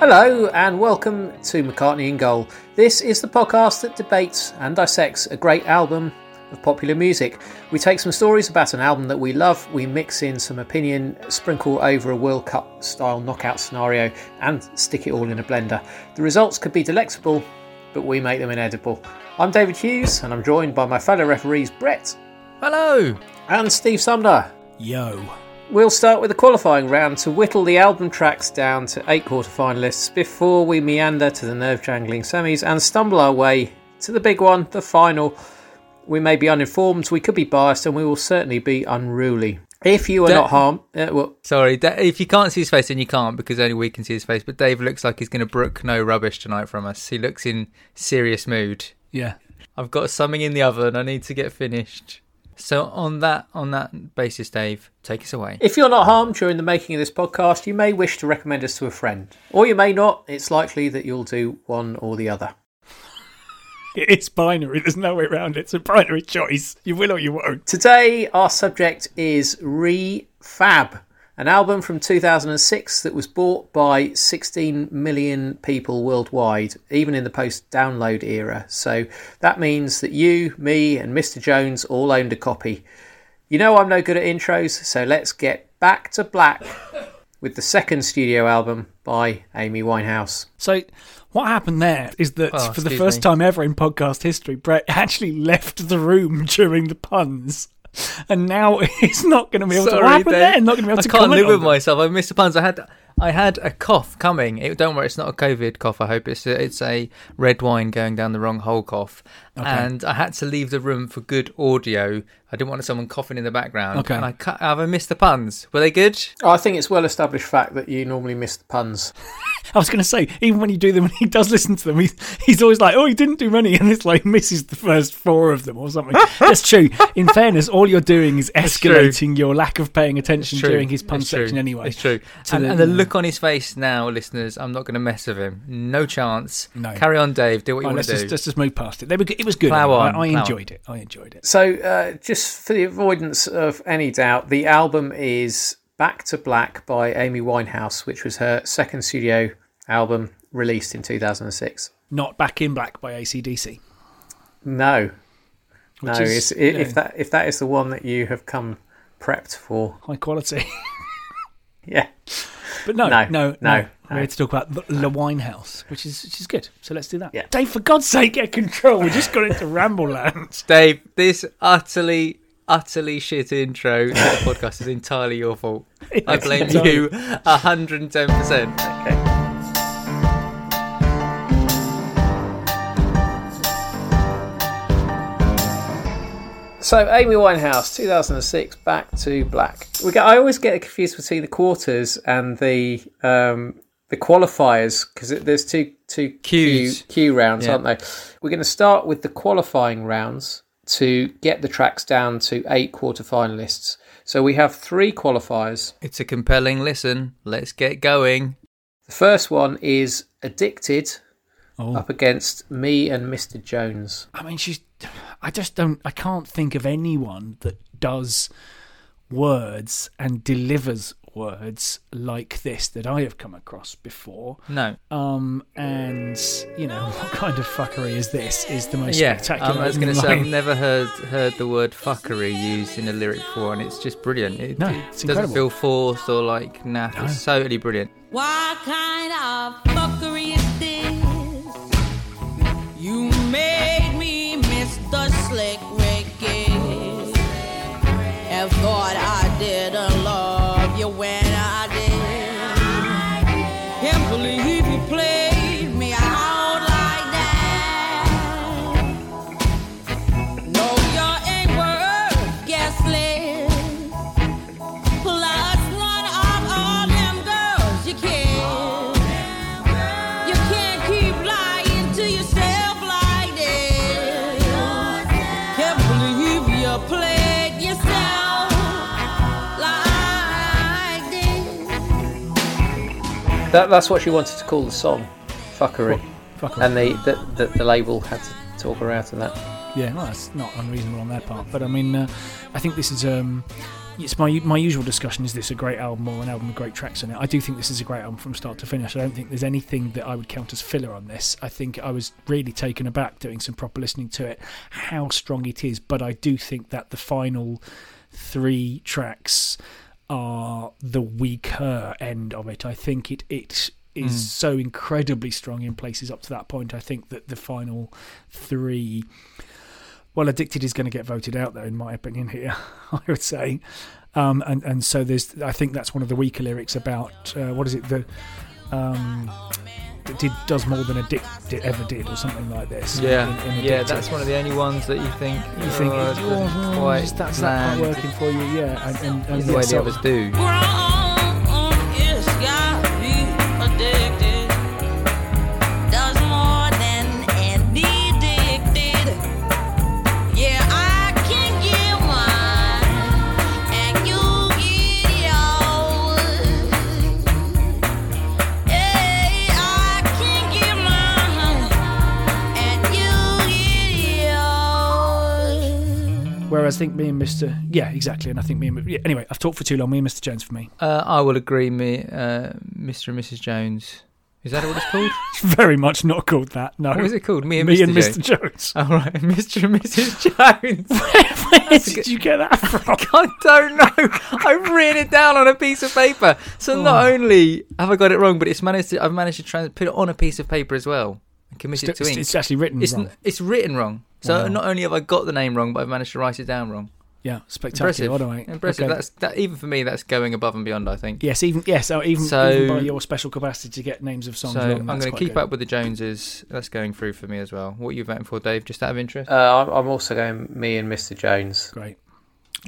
Hello, and welcome to McCartney in Goal. This is the podcast that debates and dissects a great album of popular music. We take some stories about an album that we love, we mix in some opinion, sprinkle over a World Cup style knockout scenario, and stick it all in a blender. The results could be delectable, but we make them inedible. I'm David Hughes, and I'm joined by my fellow referees Brett Hello. and Steve Sumner. Yo. We'll start with the qualifying round to whittle the album tracks down to eight quarter-finalists before we meander to the nerve-jangling semis and stumble our way to the big one, the final. We may be uninformed, we could be biased, and we will certainly be unruly. If you are Da- not harmed, uh, well, Sorry, Da- if you can't see his face, then you can't because only we can see his face. But Dave looks like he's going to brook no rubbish tonight from us. He looks in serious mood. Yeah. I've got something in the oven. I need to get finished. So on that on that basis, Dave, take us away. if you're not harmed during the making of this podcast, you may wish to recommend us to a friend, or you may not. It's likely that you'll do one or the other. It's binary. There's no way around it. It's a binary choice. You will or you won't. Today, our subject is Refab, an album from 2006 that was bought by 16 million people worldwide, even in the post download era. So that means that you, me, and Mr. Jones all owned a copy. You know I'm no good at intros, so let's get back to black with the second studio album by Amy Winehouse. So, what happened there is that Oh, for the first me. time ever in podcast history, Brett actually left the room during the puns. And now it's not going to be able to. What happened Dave. there? Not going to be able I to can't comment live with myself. I missed the puns. I had I had a cough coming. It, don't worry, it's not a COVID cough. I hope it's a, it's a red wine going down the wrong hole cough. And I had to leave the room for good audio. I didn't want someone coughing in the background. Okay. And I cut, have I missed the puns? Were they good? I think it's well established fact that you normally miss the puns. I was going to say, even when you do them, when he does listen to them, he's, he's always like, oh, he didn't do many. And it's like, misses the first four of them or something. That's true. In fairness, all you're doing is escalating your lack of paying attention It's true. during his pun It's true. section anyway. It's true. And, the- and the look on his face now, listeners, I'm not going to mess with him. No chance. No. Carry on, Dave. Do what you Oh, want let's, to do. just, let's just move past it. They were, good- it was good. Plough on, I, I plough enjoyed it. I enjoyed it. So, uh, just for the avoidance of any doubt, the album is Back to Black by Amy Winehouse, which was her second studio album released in 2006. Not Back in Black by ACDC. No, Which no, is, it's, you if that if that is the one that you have come prepped for, high quality. yeah, But no, No, no, no. No, We're here to talk about the, the Winehouse, which is which is good. So let's do that. Yeah. Dave, for God's sake, get control. We just got into ramble land. Dave, this utterly, utterly shit intro to the podcast is entirely your fault. I Yes, blame entirely. you 110%. okay. So Amy Winehouse, 2006, Back to Black. We get, I always get confused between the quarters and the um, the qualifiers because there's two two Cues. Q, Q rounds, Yeah. aren't they? We're going to start with the qualifying rounds to get the tracks down to eight quarter finalists. So we have three qualifiers. It's a compelling listen. Let's get going. The first one is Addicted Oh. up against me and Mr. Jones. I mean, she's. I just don't. I can't think of anyone that does words and delivers words like this that I have come across before. No. Um, and you know, what kind of fuckery is this? Is the most Yeah, spectacular. um, I was going to say, I've never heard heard the word fuckery used in a lyric before, and it's just brilliant. It, No, it doesn't incredible. feel forced or like naff. No. It's totally brilliant. What kind of fuckery is this? You made me miss the slick Ricky. And thought I didn't love That, that's what she wanted to call the song, Fuckery. Fuckery. And the, the, the, the label had to talk her out of that. Yeah, well, that's not unreasonable on their part. But I mean, uh, I think this is, um, it's my my usual discussion: is this a great album or an album with great tracks in it? I do think this is a great album from start to finish. I don't think there's anything that I would count as filler on this. I think I was really taken aback doing some proper listening to it, how strong it is. But I do think that the final three tracks are the weaker end of it. I think it it is Mm. so incredibly strong in places up to that point. I think that the final three. Well, Addicted is going to get voted out, though, in my opinion. Here, I would say, um, and and so there's. I think that's one of the weaker lyrics about uh, what is it the um, did does more than Addict did, ever did, or something like this. Yeah, in- in yeah, that's one of the only ones that you think You think oh, oh, that's quite working for you, yeah, and, and, and the way the others do. Whereas I think me and Mr. Yeah, exactly, and I think me and yeah, anyway, I've talked for too long. Me and Mr. Jones for me, Uh, I will agree, me, uh, Mr. and Mrs. Jones. Is that what it's called? it's very much not called that. No, what is it called? Me and me Mr. and Jones. Mr. Jones. All right, Mr. and Mrs. Jones. Where did you get that from? I don't know. I've written it down on a piece of paper. So not Oh. only have I got it wrong, but it's managed to. I've managed to trans- put it on a piece of paper as well and commit it It's, to ink. it's actually written It's, wrong. n- it's written wrong. So Wow. not only have I got the name wrong, but I've managed to write it down wrong. yeah, spectacular. Impressive. Anyway, Impressive. Okay. That's that. Even for me, that's going above and beyond. I think. Yes, even yes, oh, even, So- even by your special capacity to get names of songs so wrong. I'm going to keep good. up with the Joneses. That's going through for me as well. What are you voting for, Dave? Just out of interest. Uh, I'm, I'm also going me and Mr. Jones. Great.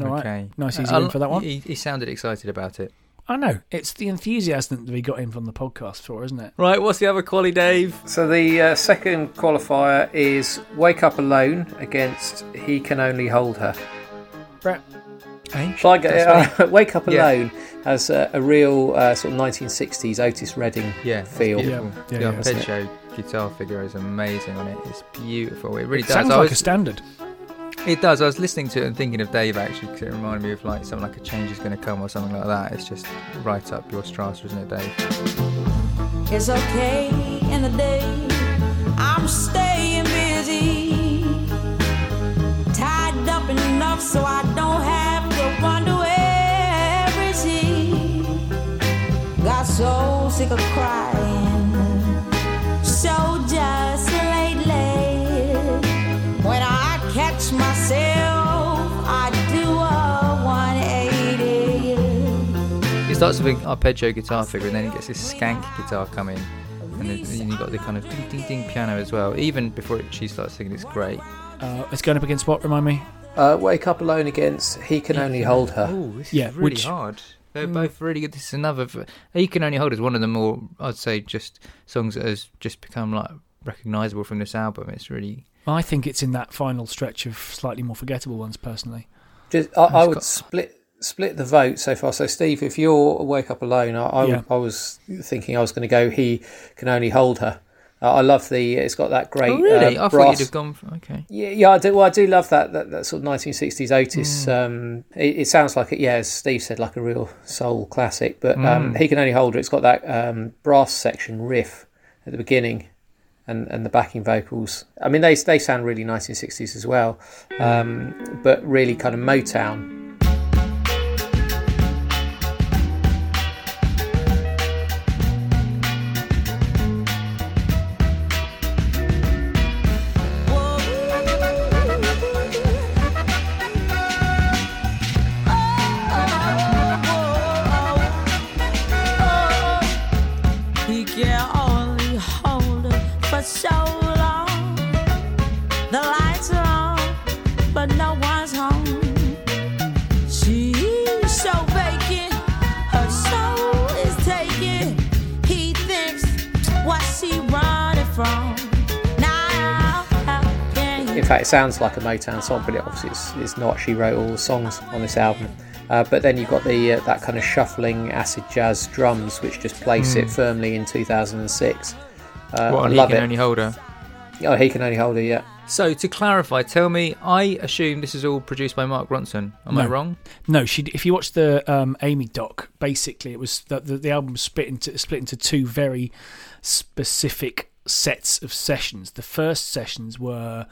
All right, okay. nice easy Uh, win for that one. He, he sounded excited about it. I know it's the enthusiasm that we got in from the podcast for, isn't it? Right. What's the other quality, Dave? So the uh, second qualifier is Wake Up Alone against He Can Only Hold Her. Brett, Hey. Shall I go? That's Uh, Wake Up Yeah. Alone has a, a real uh, sort of 1960s Otis Redding Yeah, feel. beautiful. Yeah, yeah, the yeah, arpeggio guitar figure is amazing on it. It's beautiful. It really it does. sounds I like was- a standard. It does. I was listening to it and thinking of Dave actually because it reminded me of like something like a change is going to come or something like that. It's just right up your strata, isn't it, Dave? It's okay in the day. I'm staying busy. Tied up enough so I don't have to wonder where is he. Got so sick of crying. Starts with an arpeggio guitar figure and then he gets this skank guitar coming. And then then you got the kind of ding ding ding piano as well. Even before it, she starts singing, it's great. Uh, it's going up against what? Remind me. Uh, Wake Up Alone against He Can Only Hold Her. Oh, this Yeah, is really which- hard. They're Mm. both really good. This is another. v- He Can Only Hold is one of the more, I'd say, just songs that has just become like recognisable from this album. It's really. I think it's in that final stretch of slightly more forgettable ones, personally. Just, I, I would got- split split the vote so far. So Steve, if you're Wake Up Alone, I, I, Yeah. I was thinking I was going to go He Can Only Hold Her. Uh, I love the. It's got that great. oh, really? uh, I thought you'd have gone. For, okay. Yeah, yeah, I do. Well, I do love that that, that sort of 1960s Otis. Mm. Um, it, it sounds like it. Yeah, as Steve said, like a real soul classic. But um, Mm. he can only hold it. It's got that um, brass section riff at the beginning, and and the backing vocals. I mean, they they sound really 1960s as well, um, but really kind of Motown. Sounds like a Motown song, but it obviously it's, it's not. She wrote all the songs on this album. Uh, but then you've got the uh, that kind of shuffling acid jazz drums, which just place it firmly in 2006. Uh, what I on He Can it. Only Hold Her? Oh, he can only hold her. Yeah. So to clarify, tell me, I assume this is all produced by Mark Ronson. Am I wrong? No, she. If you watch the um, Amy doc, basically it was the, the the album was split into split into two very specific sets of sessions. The first sessions were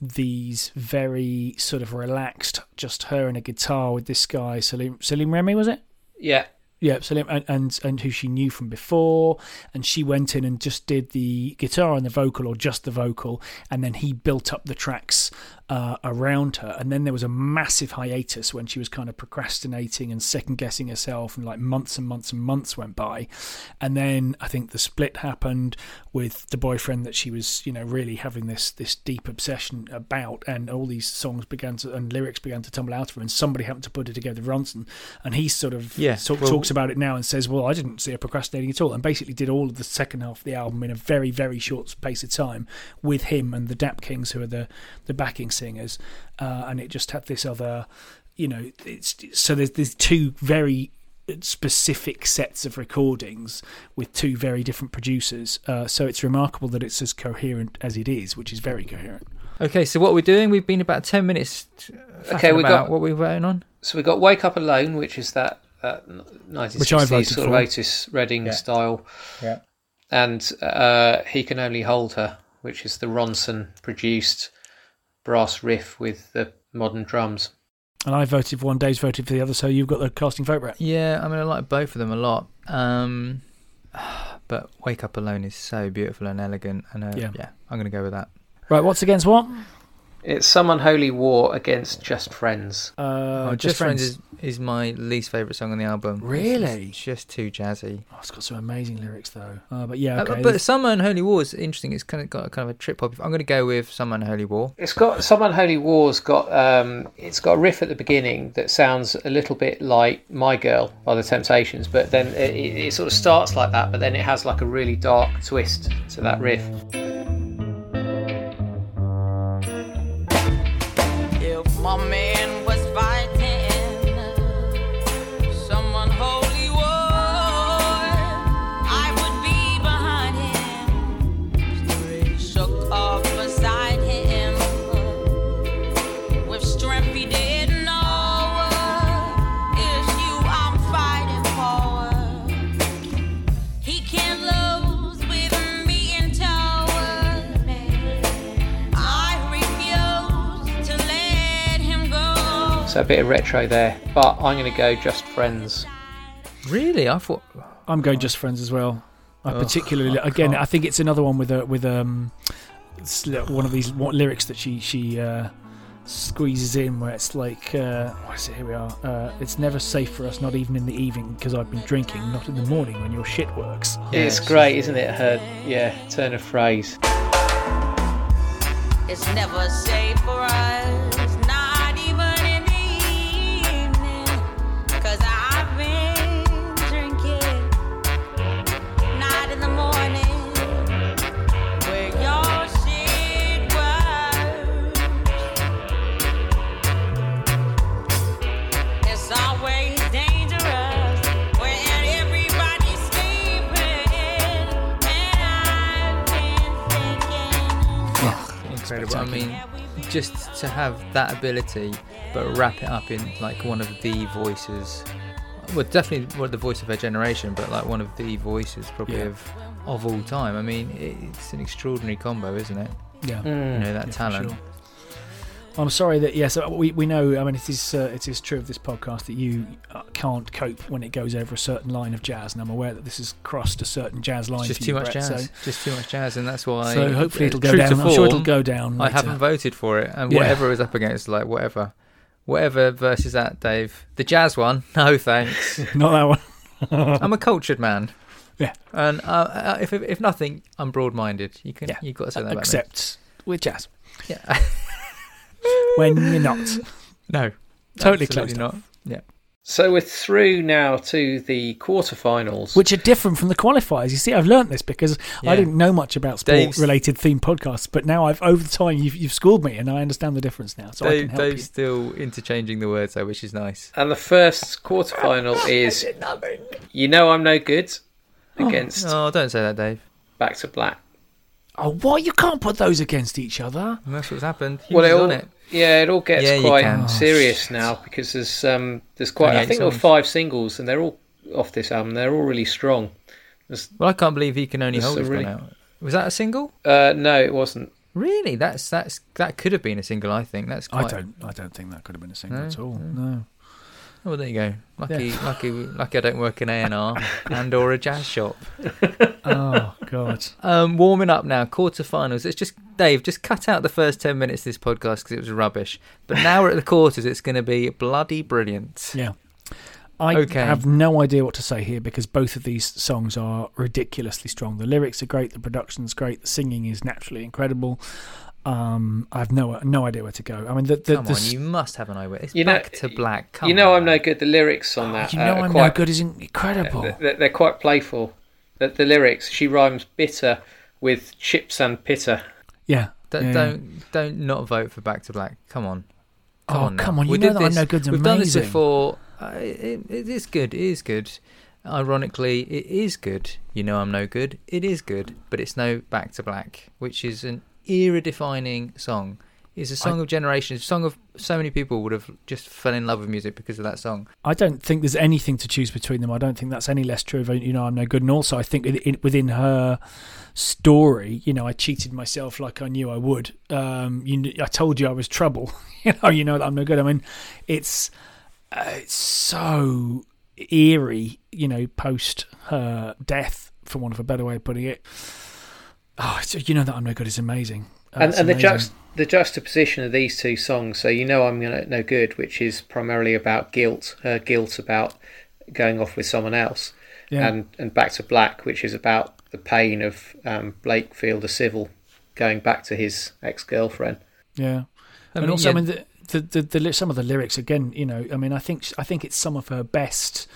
these very sort of relaxed, just her and a guitar with this guy Salim Salim Remy was it? Yeah. Yeah, Salim, and, and and who she knew from before, and she went in and just did the guitar and the vocal, or just the vocal, and then he built up the tracks uh, around her, and then there was a massive hiatus when she was kind of procrastinating and second guessing herself, and like months and months and months went by, and then I think the split happened with the boyfriend that she was, you know, really having this this deep obsession about, and all these songs began to and lyrics began to tumble out of her, and somebody happened to put it together, Ronson, and he sort of Yeah, well- talks about it now and says, "Well, I didn't see her procrastinating at all," and basically did all of the second half of the album in a very, very short space of time with him and the Dap Kings, who are the the backing singers, uh, and it just had this other, you know, it's so there's there's two very specific sets of recordings with two very different producers. Uh, so it's remarkable that it's as coherent as it is, which is very coherent. Okay, so what we're doing, we've been about 10 minutes. Okay, we about got- what we're voting on. So we got "Wake Up Alone," which is that that 1960s Which I voted sort of Otis Redding Yeah. style, Yeah. and uh, "He Can Only Hold Her," which is the Ronson produced brass riff with the modern drums. And I voted for one, Dave's voted for the other, so you've got the casting vote, Brett. Yeah, I mean, I like both of them a lot. Um, but Wake Up Alone is so beautiful and elegant. And uh, Yeah. yeah. I'm going to go with that. Right, what's against what? It's some unholy war against just friends. Uh, oh, Just, Friends, is, is my least favourite song on the album. Really? It's just too jazzy. Oh, it's got some amazing lyrics though. Uh, but yeah, Uh, but Some Unholy War is interesting. It's kind of got a kind of a trip hop. I'm going to go with Some Unholy War. It's got some unholy war's got um, it's got a riff at the beginning that sounds a little bit like My Girl by the Temptations, but then it, it, it sort of starts like that, but then it has like a really dark twist to that riff. My man So a bit of retro there, but I'm going to go just friends. Really? I thought. I'm going just friends as well. I Ugh, particularly I again, can't. I think it's another one with a with um one of these what, lyrics that she she uh, squeezes in where it's like uh, what is it? Here we are. Uh, it's never safe for us, not even in the evening, because I've been drinking, not in the morning when your shit works. Yeah, it's she's- great, isn't it? Her yeah turn of phrase. It's never safe for us, Incredible. I mean, just to have that ability, but wrap it up in like one of the voices. Well, definitely one of the voice of her generation, but like one of the voices probably Yeah. of of all time. I mean, it's an extraordinary combo, isn't it? Yeah. You know that Yeah, talent. sure. I'm sorry that yes, uh, we, we know. I mean, it is uh, it is true of this podcast that you uh, can't cope when it goes over a certain line of jazz, and I'm aware that this has crossed a certain jazz line. It's just too you, much Brett, jazz. So, Just too much jazz, and that's why. so hopefully it'll go down. to I'm sure it'll go down. I haven't voted for it, and Yeah. whatever is up against, like whatever, whatever versus that, Dave. The jazz one, no thanks. Not that one. I'm a cultured man. Yeah. And uh, uh, if if nothing, I'm broad-minded. You can Yeah. you've got to say that. Except with jazz. Yeah. When you're not. no. Totally absolutely closed not. Yeah. So we're through now to the quarterfinals. Which are different from the qualifiers. You see, I've learnt this because I didn't know much about Dave's- sport-related themed podcasts, but now I've over the time you've, you've schooled me, and I understand the difference now. So I can help Dave's still interchanging the words though, which is nice. and the first quarterfinal is You Know I'm No Good oh. against Oh, don't say that, Dave. Back to Black. Oh, what? You can't put those against each other. And that's what's happened. Hughes Well, is it all, on it. Yeah, it all gets Yeah, quite can. serious now because there's um there's quite I 28 think there were five singles and they're all off this album. They're all really strong. There's, Well, I can't believe he can only hold a his really- one out. Was that a single? uh, no, it wasn't. Really? That's that's that could have been a single. I think that's. Quite, I don't. I don't think that could have been a single No, at all. no. Oh, well, there you go. Lucky, lucky, lucky. I don't work in A and R and or a jazz shop. Oh God. Um, warming up now, quarterfinals. It's just Dave. Just cut out the first ten minutes of this podcast because it was rubbish. But now we're at the quarters. It's going to be bloody brilliant. Yeah. I Okay. have no idea what to say here because both of these songs are ridiculously strong. The lyrics are great, the production's great, the singing is naturally incredible. Um, I have no no idea where to go. I mean, the, the, Come the on, you must have an eye. It's You know- back to black. Come you know on. I'm no good. The lyrics on Oh, that you uh, know are I'm quite no good is incredible. they're, they're quite playful. The, the lyrics she rhymes bitter with chips and pitter. Yeah. Don't yeah. don't don't not vote for Back to Black. Come on. Come Oh, on, now. come on, you We know did that I'm no good's We've done this before. Uh, it, it is good. It is good. Ironically, it is good. You know, I'm no good. It is good, but it's no Back to Black, which is an era-defining song. It's a song of generations. A song of so many people would have just fell in love with music because of that song. I don't think there's anything to choose between them. I don't think that's any less true of you know I'm no good. And also, I think within, within her story, you know, I cheated myself like I knew I would. Um, you, I told you I was trouble. you know, you know that I'm no good. I mean, it's uh, it's so eerie. You know, post her death, for want of a better way of putting it. Oh, it's, you know that I'm no good is amazing. Uh, and it's and the amazing. juxt- the juxtaposition of these two songs. So you know I'm gonna no good, which is primarily about guilt, her guilt about going off with someone else, yeah. and and back to black, which is about the pain of um, Blake Fielder Civil going back to his ex girlfriend. Yeah, I and mean, also, yeah, I mean, the, the, the, the some of the lyrics again. You know, I mean, I think I think it's some of her best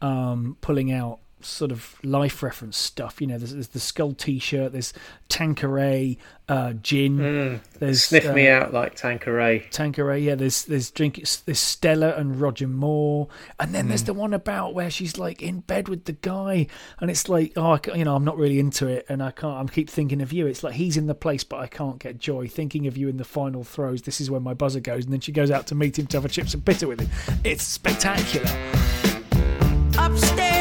um, pulling out sort of life reference stuff. You know, there's, there's the skull T-shirt, there's Tanqueray, uh, gin, there's Sniff me uh, out like Tanqueray. Tanqueray, yeah. There's there's drink. There's Stella and Roger Moore, and then Hmm. there's the one about where she's like in bed with the guy, and it's like, oh, I ca- you know, I'm not really into it, and I can't. I'm keep thinking of you. It's like he's in the place, but I can't get joy. Thinking of you in the final throws. This is when my buzzer goes, and then she goes out to meet him to have a chips and bitter with him. It's spectacular. upstairs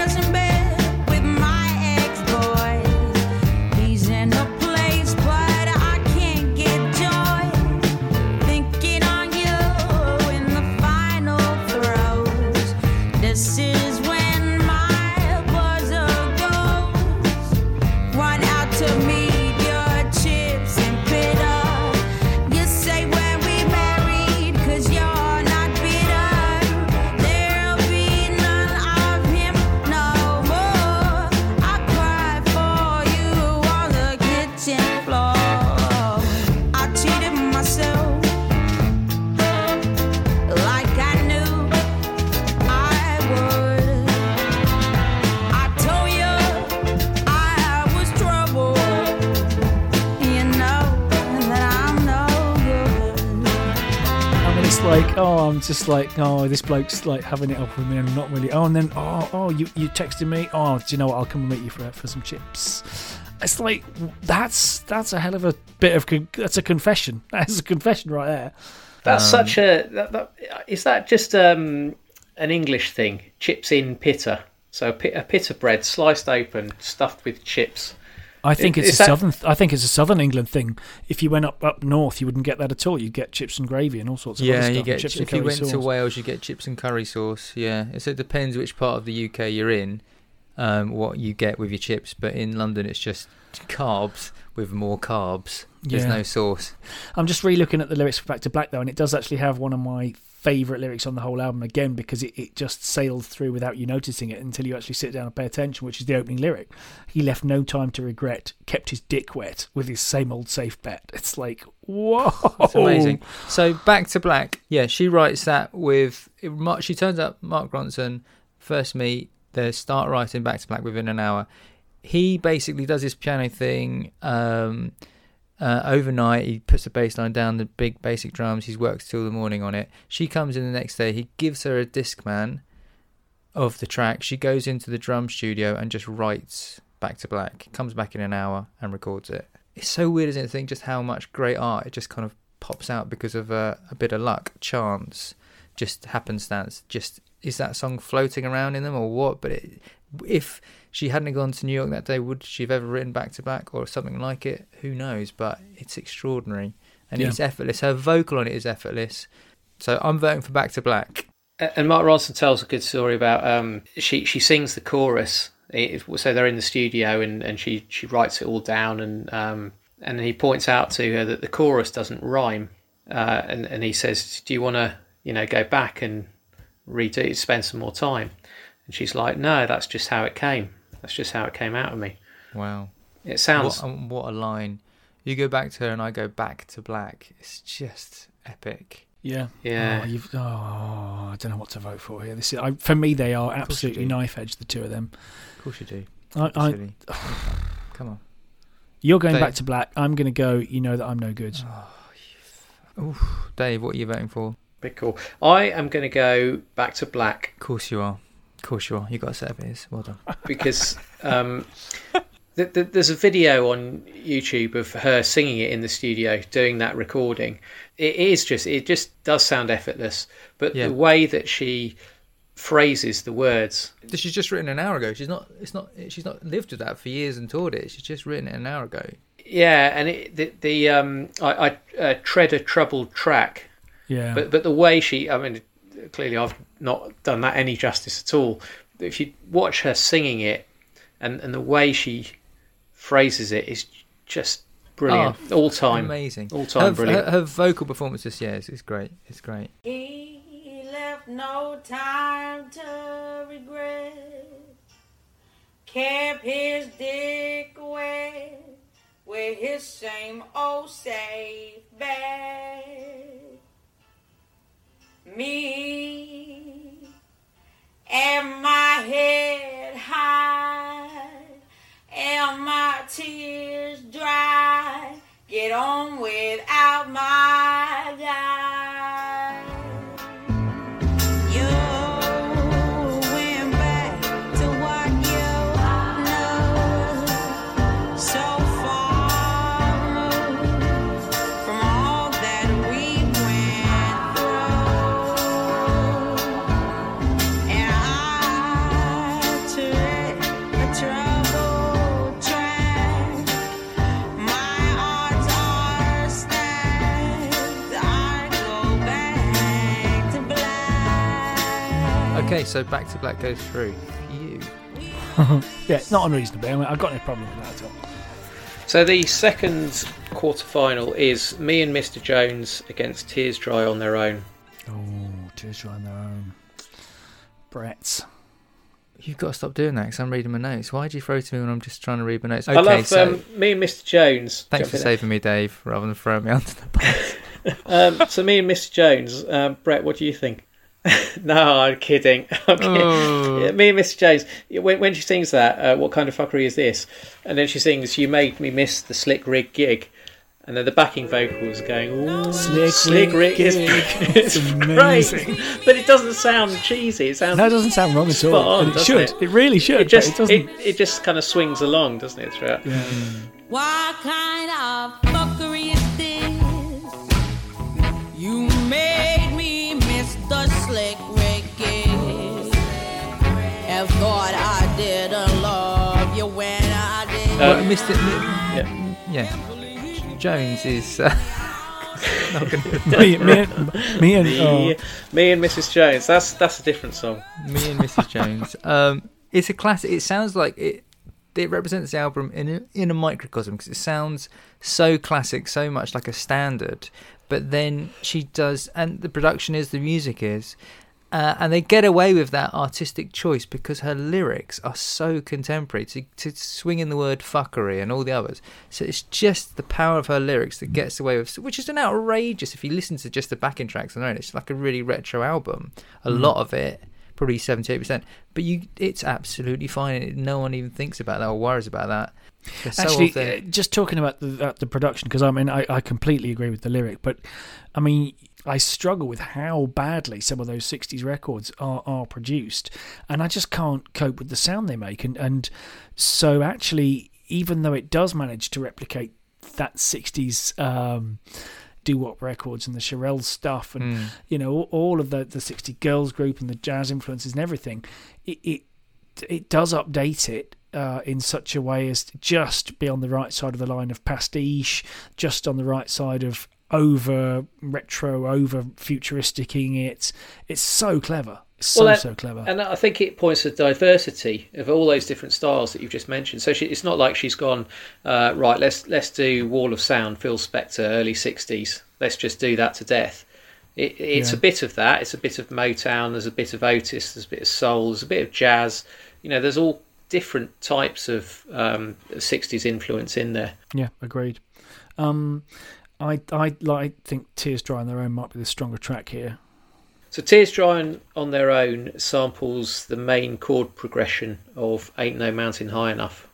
just like, oh, this bloke's like having it up with me, and I'm not really. Oh, and then, oh, oh, you you texted me. Oh, do you know what? I'll come and meet you for for some chips. It's like that's that's a hell of a bit of con- that's a confession. That's a confession right there. That's Um, such a. That, that, is that just um, an English thing? Chips in pitta. So a, pit, a pita bread sliced open, stuffed with chips. I think Is- it's a that- southern. I think it's a southern England thing. If you went up up north, you wouldn't get that at all. You'd get chips and gravy and all sorts of other Yeah, stuff. you and get chips if and you went to. Wales, you get chips and curry sauce. Yeah, so it depends which part of the UK you're in, um, what you get with your chips. But in London, it's just carbs with more carbs. There's Yeah. no sauce. I'm just re-looking at the lyrics for Back to Black though, and it does actually have one of my favourite lyrics on the whole album again because it, it just sailed through without you noticing it until you actually sit down and pay attention, which is the opening lyric. He left no time to regret, kept his dick wet with his same old safe bet. It's like, whoa. Amazing. So back to black. Yeah, she writes that with. it- She turns up Mark Ronson first meet. They start writing back to black within an hour. He basically does his piano thing um, uh, overnight. He puts the bass line down, the big basic drums. He's worked till the morning on it. She comes in the next day. He gives her a disc man of the track. She goes into the drum studio and just writes back to black. Comes back in an hour and records it. it's so weird, isn't it? Think just how much great art it just kind of pops out because of uh, a bit of luck, chance, just happenstance. Just is that song floating around in them or what? But it, if she hadn't gone to New York that day, would she have ever written back to back or something like it? Who knows? But it's extraordinary and Yeah. it's effortless. Her vocal on it is effortless. So I'm voting for Back to Black. And Mark Ronson tells a good story about um, she she sings the chorus. So they're in the studio and, and she, she writes it all down and um, and he points out to her that the chorus doesn't rhyme. Uh, and and he says, "Do you want to you know go back and redo spend some more time?" And she's like, "No, that's just how it came. That's just how it came out of me." Wow. It sounds What, um, what a line. You go back to her and I go back to black. It's just epic. Yeah. Yeah. Oh, you've, oh, I don't know what to vote for here. This is, I, for me, they are absolutely knife edge. The two of them. Of course you do. I, I, Silly. Come on. you're going Dave. back to black. I'm going to go. You know that I'm no good. Oh, Dave, what are you voting for? bit cool. I am going to go back to black Of course you are. Of course you are. You got a set of ears. Well done. because um, th- th- there's a video on YouTube of her singing it in the studio, doing that recording. It is just, it just does sound effortless, but Yeah. the way that she phrases the words, She's just written an hour ago. She's not. It's not. She's not lived with that for years and toured it. She's just written it an hour ago. yeah, and it, the, the um, I, I uh, tread a troubled track, Yeah. but but the way she, I mean, clearly I've not done that any justice at all. If you watch her singing it, and and the way she phrases it is just brilliant, oh, all time, Amazing. all time her, brilliant. Her, her vocal performance this year is, is great. It's great. He left no time to regret. Kept his dick away with his same old safe bag. Me and my head high and my tears dry. Get on without my guy. Okay, so back to black goes through. You. yeah, not unreasonable. I mean, I've got no problem with that at all. So the second quarter final is me and Mr. Jones against Tears Dry on their own. Oh, tears dry on their own. Brett. You've got to stop doing that because I'm reading my notes. Why do you throw to me when I'm just trying to read my notes? I Okay, love so um, me and Mr. Jones. thanks for saving me, Dave, rather than throwing me under the bus. Um, so me and Mr. Jones, um, Brett, what do you think? no, I'm kidding. I'm kidding. Oh. Yeah, me and Mr. Jones. When, when she sings that, uh, what kind of fuckery is this? And then she sings, "You made me miss the slick rig gig," and then the backing vocals going, "Ooh, Slick slick rig rig is gig." it's It's great," amazing. but it doesn't sound cheesy. It sounds No, it doesn't sound wrong at all. on, it should. it? It, really should. it just it it, doesn't. it, just kind of swings along, doesn't it? Throughout. yeah. What kind of fuckery is this? You made me miss the slick reggae. And thought I didn't love you when I did. Well, Mr. Yeah. Yeah. Jones is. Uh, me, me, and- me and oh, Me, me and Mrs. Jones. That's that's a different song. me and Mrs. Jones. Um, it's a classic. It sounds like it. It represents the album in a, in a microcosm because it sounds so classic, so much like a standard. But then she does, and the production is, the music is, uh, and they get away with that artistic choice because her lyrics are so contemporary. To to swing in the word fuckery and all the others, so it's just the power of her lyrics that gets away with, which is an outrageous. If you listen to just the backing tracks alone, it's like a really retro album. A lot of it probably 78%. But you, it's absolutely fine. No one even thinks about that or worries about that. They're Actually, uh, just talking about the, the production, because I mean, I, I completely agree with the lyric, but I mean, I struggle with how badly some of those 60s records are, are produced, and I just can't cope with the sound they make. And, and so, actually, even though it does manage to replicate that '60s um, doo wop records and the Shirelles stuff, and Mm. you know all, all of the the '60 girls group and the jazz influences and everything. It it, it does update it. Uh, in such a way as to just be on the right side of the line of pastiche, just on the right side of over retro, over futuristicing it. It's so clever. It's so Well, that- so clever. And I think it points to the diversity of all those different styles that you've just mentioned. So she, it's not like she's gone uh, right. Let's let's do Wall of Sound, Phil Spector, early '60s. Let's just do that to death. It, it's Yeah. a bit of that. It's a bit of Motown. There's a bit of Otis. There's a bit of soul. There's a bit of jazz. You know, there's all different types of um, '60s influence in there. Yeah, agreed. Um, I I like think Tears Dry on Their Own might be the stronger track here. So Tears Dry on, on their own samples the main chord progression of Ain't No Mountain High Enough.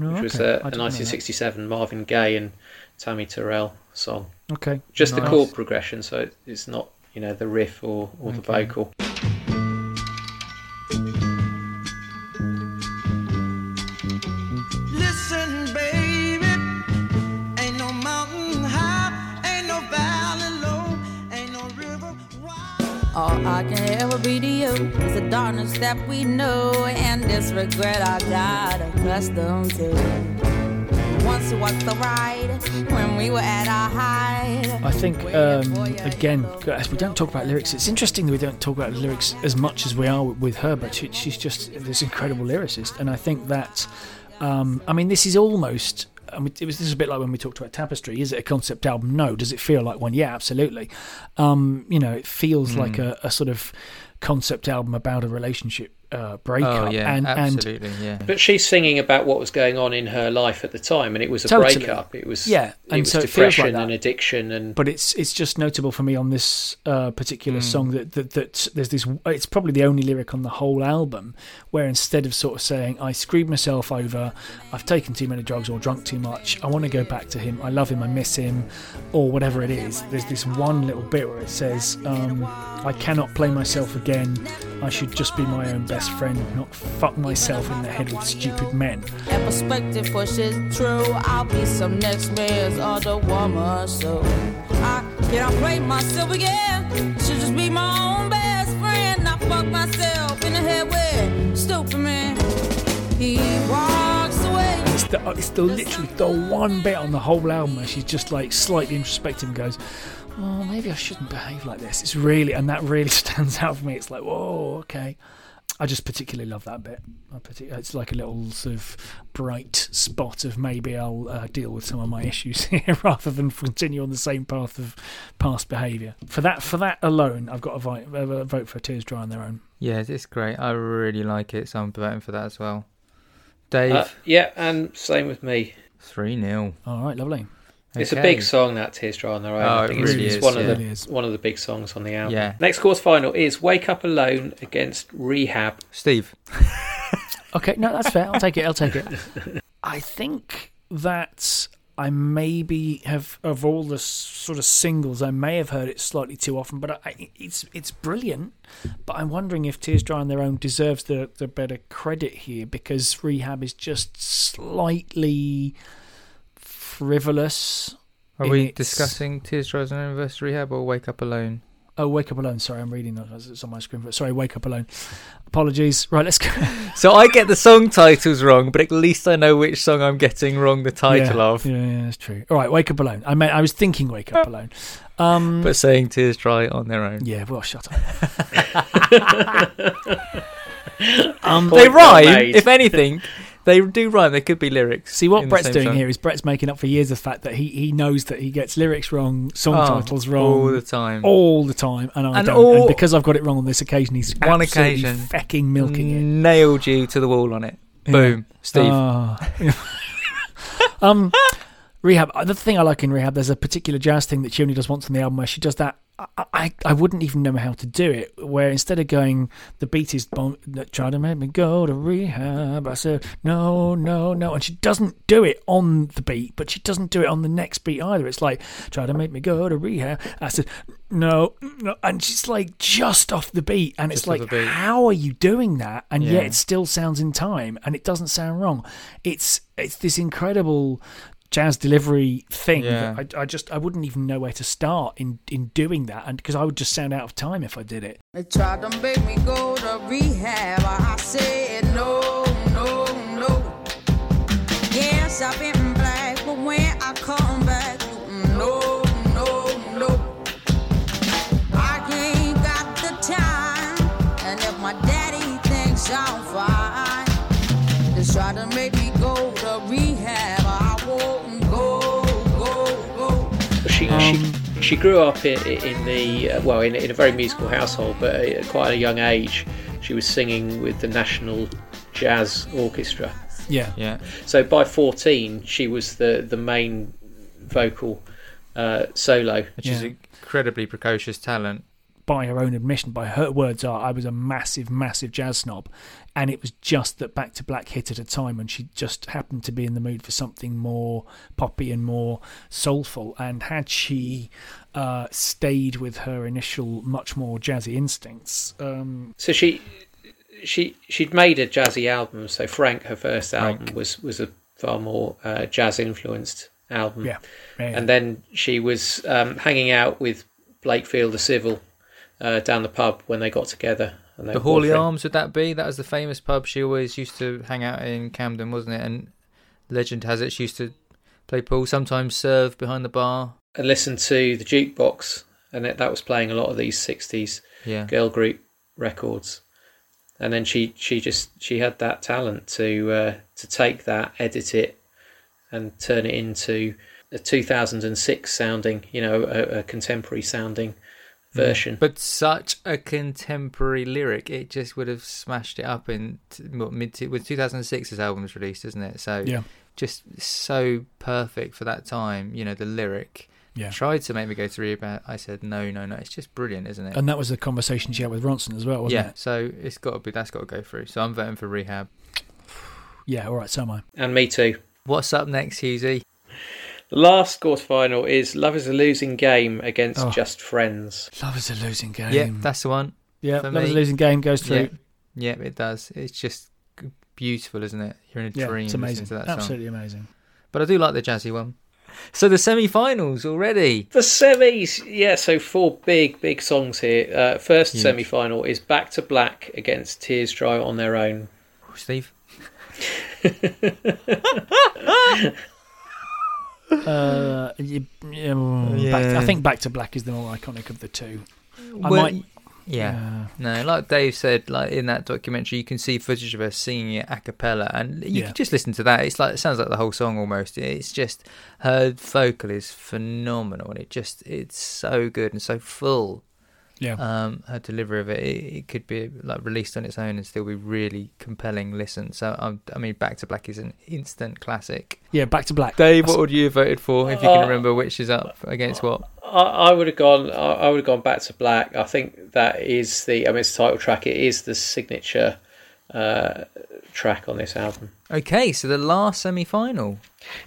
Oh, which was okay. a, I a that. 1967 Marvin Gaye and Tammy Terrell song. Okay, Just the chord progression, so it's not you know the riff or, or the vocal. I can ever be to you is the darkness that we know and this regret I got accustomed to. Once was the ride when we were at our height. I think um, again, as we don't talk about lyrics, it's interesting that we don't talk about lyrics as much as we are with her. But she, she's just this incredible lyricist, and I think that, um, I mean, this is almost. I mean, it was this is a bit like when we talked about Tapestry. Is it a concept album? No. Does it feel like one? Yeah, absolutely. Um, you know, it feels like a, a sort of concept album about a relationship uh, breakup. Oh yeah, and, and absolutely. yeah. But she's singing about what was going on in her life at the time, and it was a Totally. breakup. It was Yeah, it was so it like depression and addiction, and but it's it's just notable for me on this uh, particular song that, that that there's this it's probably the only lyric on the whole album where instead of sort of saying I screwed myself over I've taken too many drugs or drunk too much I want to go back to him I love him I miss him or whatever it is there's this one little bit where it says um, I cannot play myself again I should just be my own best friend not fuck myself in the head with stupid men And perspective pushes true. I'll be some next man's other woman. So I cannot play myself again. Should just be my own best friend. Not fuck myself in the head with stupid man. He walks away. It's the, it's the literally the one bit on the whole album where she's just like slightly introspective and goes, "Oh, maybe I shouldn't behave like this." It's really, and that really stands out for me. It's like, whoa, okay. I just particularly love that bit. I partic- it's like a little sort of bright spot of maybe I'll uh, deal with some of my issues here rather than continue on the same path of past behaviour. For that, for that alone, I've got to vote, uh, vote for Tears Dry on Their Own. Yeah, it's great. I really like it, so I'm voting for that as well. Dave, uh, yeah, and same with me. three 0 All right, lovely. It's a big song that Tears Dry on their own. Oh, I it really it's, is, one yeah. of the really one of the big songs on the album. Yeah. Next course final is Wake Up Alone against Rehab. Steve. Okay, no, that's fair. I'll take it. I'll take it. I think that I maybe have of all the sort of singles, I may have heard it slightly too often, but I, it's it's brilliant. But I'm wondering if Tears Dry on Their Own deserves the the better credit here because Rehab is just slightly frivolous. Are we its- discussing Tears Dry on Their Own Rehab or Wake Up Alone? Oh, Wake Up Alone. Sorry, I'm reading that. It's on my screen. Sorry, Wake Up Alone. Apologies. Right, let's go. So I get the song titles wrong, but at least I know which song I'm getting wrong the title yeah, of. Yeah, yeah, that's true. All right, Wake Up Alone. I meant I was thinking Wake Up Alone. Um, But saying Tears Dry on their own. yeah, well, shut up. um, They Point well rhyme, if anything. They do rhyme. They could be lyrics. see what Brett's doing song. here is Brett's making up for years of the fact that he, he knows that he gets lyrics wrong, song Oh, titles wrong all the time. all the time, and I And don't. all- and because I've got it wrong on this occasion, he's One occasion. fecking milking it. Nailed you to the wall on it. Yeah. Boom, Steve. Ah. um, rehab. The thing I like in rehab, there's a particular jazz thing that she only does once on the album where she does that. I, I, wouldn't even know how to do it. Where instead of going, the beat is bon- that try to make me go to rehab. I said no, no, no, and she doesn't do it on the beat, but she doesn't do it on the next beat either. It's like try to make me go to rehab. I said no, no, and she's like just off the beat, and Just it's like how are you doing that? And Yeah. yet it still sounds in time, and it doesn't sound wrong. It's it's this incredible jazz delivery thing. Yeah. I, I just I wouldn't even know where to start in in doing that, and because I would just sound out of time if I did it. They tried to make me go to rehab. I said no, no, no. Yes, I've been black, but when I come back, no, no, no. I ain't got the time, and if my daddy thinks I'm fine, She Um, she she grew up in, in the uh, well in, in a very musical household, but at quite a young age, she was singing with the National Jazz Orchestra. Yeah, Yeah. So by fourteen, she was the the main vocal uh, solo. Which is incredibly precocious talent. By her own admission, by her words are, I was a massive, massive jazz snob, and it was just that Back to Black hit at a time when she just happened to be in the mood for something more poppy and more soulful. And had she uh, stayed with her initial, much more jazzy instincts, um, So she she she'd made a jazzy album. So Frank, her first album, was was a far more uh, jazz influenced album. yeah, yeah, And then she was um, hanging out with Blake Fielder-Civil, uh, down the pub when they got together. And they The Hawley. Arms, would that be? That was the famous pub she always used to hang out in Camden, wasn't it? And legend has it she used to play pool, sometimes serve behind the bar. And listen to the jukebox, and it, that was playing a lot of these '60s Yeah. girl group records. And then she she just she had that talent to uh, to take that, edit it, and turn it into a 2006 sounding, you know, a, a contemporary sounding version. But such a contemporary lyric, it just would have smashed it up in mid with 2006 his album was released, isn't it? So yeah, just so perfect for that time. You know, the lyric yeah. tried to make me go to rehab. I said no, no, no. It's just brilliant, isn't it? And that was the conversation she had with Ronson as well, wasn't yeah. it? Yeah. So it's got to be that's got to go through. So I'm voting for rehab. Yeah, all right, so am I. And me too. What's up next, Husey? The last quarterfinal is Love is a Losing Game against Oh. Just Friends. Love is a losing game. Yeah, that's the one. yeah, for Love is a me. losing game goes through. Yeah, yeah, it does. It's just g- beautiful, isn't it? You're in a Yeah, dream it's listening amazing. to that song. Absolutely amazing. But I do like the jazzy one. So the semi-finals already. The semis, yeah, so four big, big songs here. Uh, first Huge. semi final is Back to Black against Tears Dry on Their Own. Oh, Steve. Uh, you, yeah, I think Back to Black is the more iconic of the two. I Well, might. Yeah. No, like Dave said, like in that documentary, you can see footage of her singing it a cappella, and you Yeah. can just listen to that. It's like it sounds like the whole song almost. It's just her vocal is phenomenal, and it just it's so good and so full. Yeah. Um, her delivery of it, it, it could be like released on its own and still be really compelling listen. So um, I mean, Back to Black is an instant classic. yeah, Back to Black. Dave, what would you have voted for if you Uh, can remember which is up against what? I, I would have gone. I, I would have gone back to black. I think that is the. I mean, it's the title track. It is the signature uh, track on this album. Okay, so the last semi-final.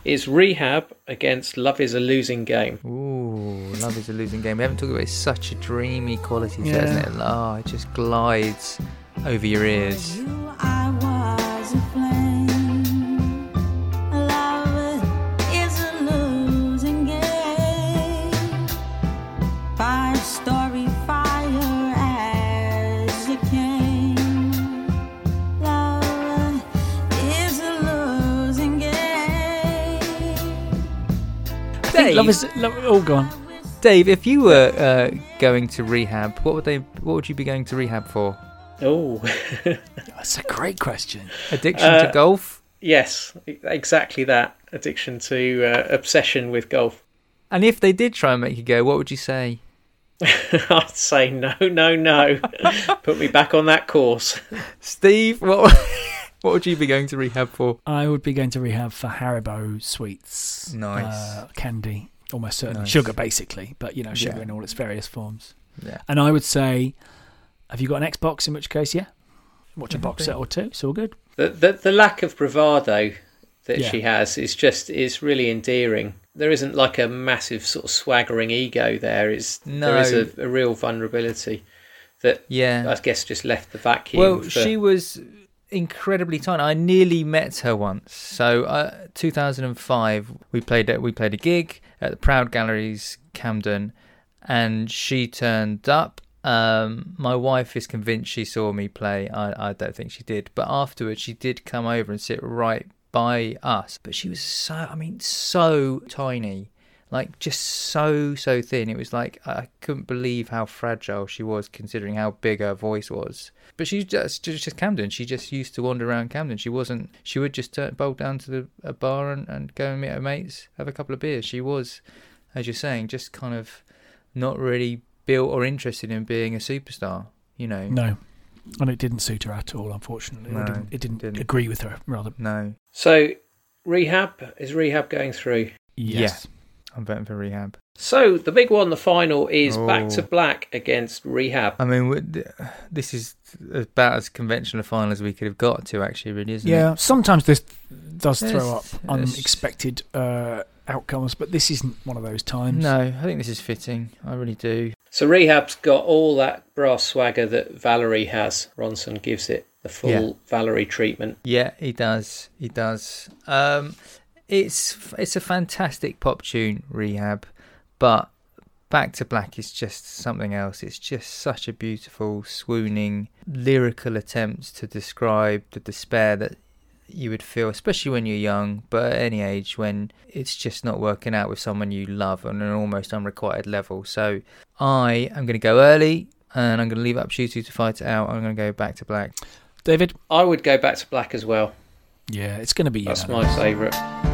Is Rehab against Love Is a Losing Game. Ooh, love is a losing game. We haven't talked about it. It's such a dreamy quality, to it, Yeah. isn't it? Oh, it just glides over your ears. You, Dave, Love is love, all gone. Dave, if you were uh, going to rehab, what would they? What would you be going to rehab for? Oh, That's a great question. Addiction Uh, to golf, yes, exactly that. Addiction to uh, obsession with golf. and if they did try and make you go, what would you say? I'd say no, no, no. Put me back on that course. Steve, what? What would you be going to rehab for? I would be going to rehab for Haribo sweets. Nice. Uh, candy, almost certainly. Nice. Sugar, basically, but you know, sugar Yeah. in all its various forms. Yeah. And I would say, have you got an Xbox? In which case, yeah, watch a box set or two. It's all good. The, the the lack of bravado that Yeah. she has is just is really endearing. There isn't like a massive sort of swaggering ego there. Is there is No. a, a real vulnerability that Yeah. I guess just left the vacuum. Well, for- she was incredibly tiny. I nearly met her once. So, uh, 2005, we played at, we played a gig at the Proud Galleries, Camden, and she turned up. Um, my wife is convinced she saw me play. I, I don't think she did, but afterwards she did come over and sit right by us. But she was so, I mean, so tiny like just so so thin it was like i couldn't believe how fragile she was considering how big her voice was but she's just just, just camden she just used to wander around camden she wasn't she would just turn, bolt down to the a bar and, and go and meet her mates have a couple of beers she was as you're saying just kind of not really built or interested in being a superstar you know No, and it didn't suit her at all. Unfortunately, No, it didn't, it didn't, didn't. agree with her. Rather, no So, rehab is rehab going through. yes. I'm voting for rehab So the big one, the final is Back Oh. to Black against Rehab. i mean w- this is about as conventional a final as we could have got to actually really isn't it Yeah, sometimes this does throw up Yes, yes. unexpected uh, outcomes, but this isn't one of those times. No, I think this is fitting. I really do. So Rehab's got all that brass swagger that Valerie has. Ronson gives it the full Yeah. Valerie treatment. Yeah, he does. He does. Um, it's it's a fantastic pop tune, Rehab, but Back to Black is just something else. It's just such a beautiful, swooning, lyrical attempt to describe the despair that you would feel, especially when you're young, but at any age when it's just not working out with someone you love on an almost unrequited level. So I am going to go early and I'm going to leave it up to you two to fight it out. I'm going to go Back to Black. David. I would go Back to Black as well. Yeah, it's going to be. That's unanimous. my favourite.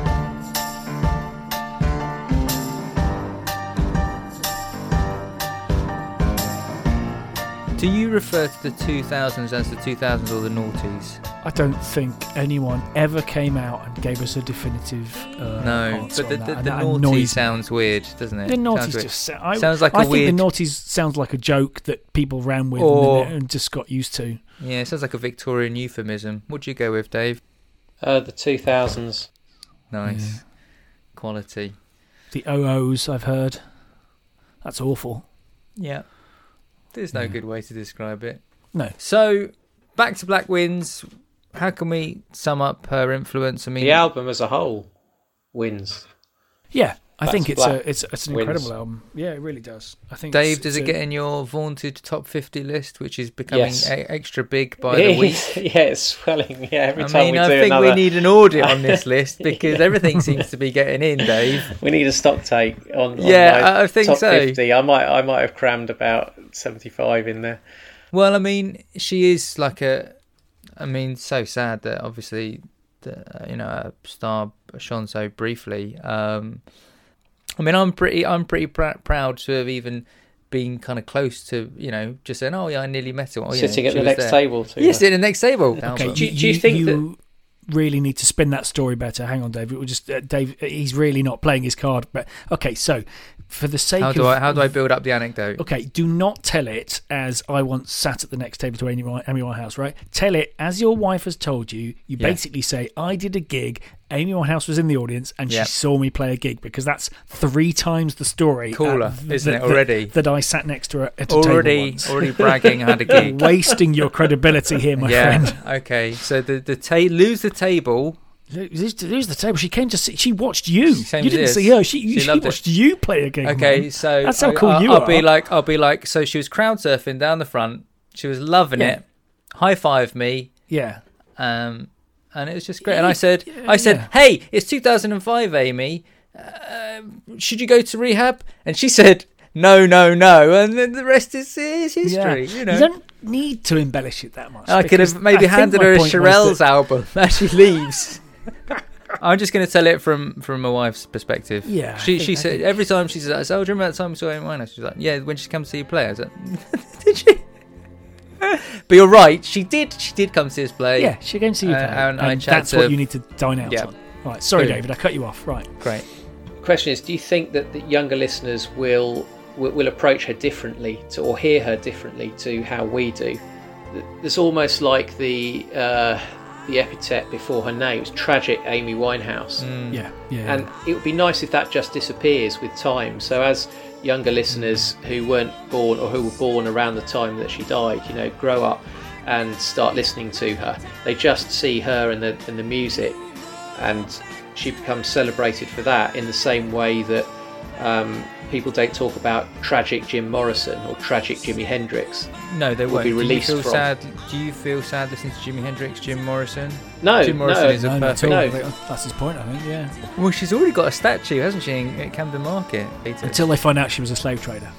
Do you refer to the 2000s as the 2000s or the noughties? I don't think anyone ever came out and gave us a definitive. Uh, no, but the, on the, the that noughties annoys sounds weird, doesn't it? The Sounds noughties just sa- I, Sounds like a I weird- I think the noughties sounds like a joke that people ran with Or- and, and just got used to. Yeah, it sounds like a Victorian euphemism. What'd you go with, Dave? Uh, the 2000s. Nice. Yeah. Quality. The OOs I've heard. That's awful. Yeah. There's no Yeah. good way to describe it. No. So, Back to Black wins. How can we sum up her influence? I mean, The album as a whole wins. Yeah, I think it's Black a it's it's an wins. incredible album. Yeah, it really does. I think Dave, it's- does it's it a- get in your vaunted top 50 list, which is becoming Yes. e- extra big by the week? yeah, it's swelling. Yeah, every I time mean, we I do think another, we need an audit on this list because Yeah. everything seems to be getting in, Dave. we need a stock take on. on Yeah, my I- I think top so. 50. I might, I might have crammed about seventy-five in there. Well, I mean, she is like a. I mean, so sad that obviously, the, uh, you know, a star shone so briefly. Um, I mean, I'm pretty, I'm pretty pr- proud to have even been kind of close to, you know, just saying, oh yeah, I nearly met her. Oh, yeah, Sitting at the next there. table. Too, Yeah, sitting at the next table. Okay, Albert. Do you- do you think you really need to spin that story better? Hang on, Dave. It will just uh, Dave. He's really not playing his card. But okay, so for the sake how of do I, how do I build up the anecdote? Okay, do not tell it as I once sat at the next table to Amy, Wi- Amy Winehouse, right? Tell it as your wife has told you. You Yeah. basically say, I did a gig, Amy Winehouse was in the audience, and Yep. she saw me play a gig, because that's three times the story. Cooler, uh, isn't that- it, already? That, that I sat next to her at a Already, table already bragging. I had a gig. Wasting your credibility here, my yeah. friend. Okay. So the the ta- lose the table. Who's who's the table? She came to see. She watched you. Same you didn't this. see her. She, She she, loved it. watched you play a gig. Okay, man. so That's how I- cool I'll, you I'll are. be like, I'll be like, so she was crowd surfing down the front. She was loving Yeah. it. High five me, Yeah. um, and it was just great. And I said, Yeah, I said, yeah. hey, it's 2005, Amy. Uh, should you go to rehab? And she said, no, no, no. And then the rest is, is history. Yeah. You know. don't need to embellish it that much. I could have maybe I handed her a Shirelles that- album as she leaves. I'm just going to tell it from from my wife's perspective. Yeah, she think- she I said think- every time she says, "Oh, do you remember that time we saw Amy Winehouse?" She's like, "Yeah, when she comes to see you play." I was like, "Did she?" but you're right. She did. She did come to see us play. Yeah, she came to see you Uh, play. and I chatted that's what you need to dine out Yeah. on. Right, sorry, Boom. David, I cut you off. Right. Great. question is, do you think that the younger listeners will will, will approach her differently to, or hear her differently to how we do? There's almost like the uh, the epithet before her name. It's tragic, Amy Winehouse, Mm. Yeah, yeah. and it would be nice if that just disappears with time. So as younger listeners who weren't born or who were born around the time that she died, you know, grow up and start listening to her. They just see her and the and the music, and she becomes celebrated for that in the same way that um, people don't talk about tragic Jim Morrison or tragic Jimi Hendrix. No, they will won't. be do you released feel from. sad? Do you feel sad listening to Jimi Hendrix, Jim Morrison? No, Jim Morrison no, is a No, perfect. No. That's his point, I think, yeah. Well, she's already got a statue, hasn't she, at Camden Market? Peter? Until they find out she was a slave trader.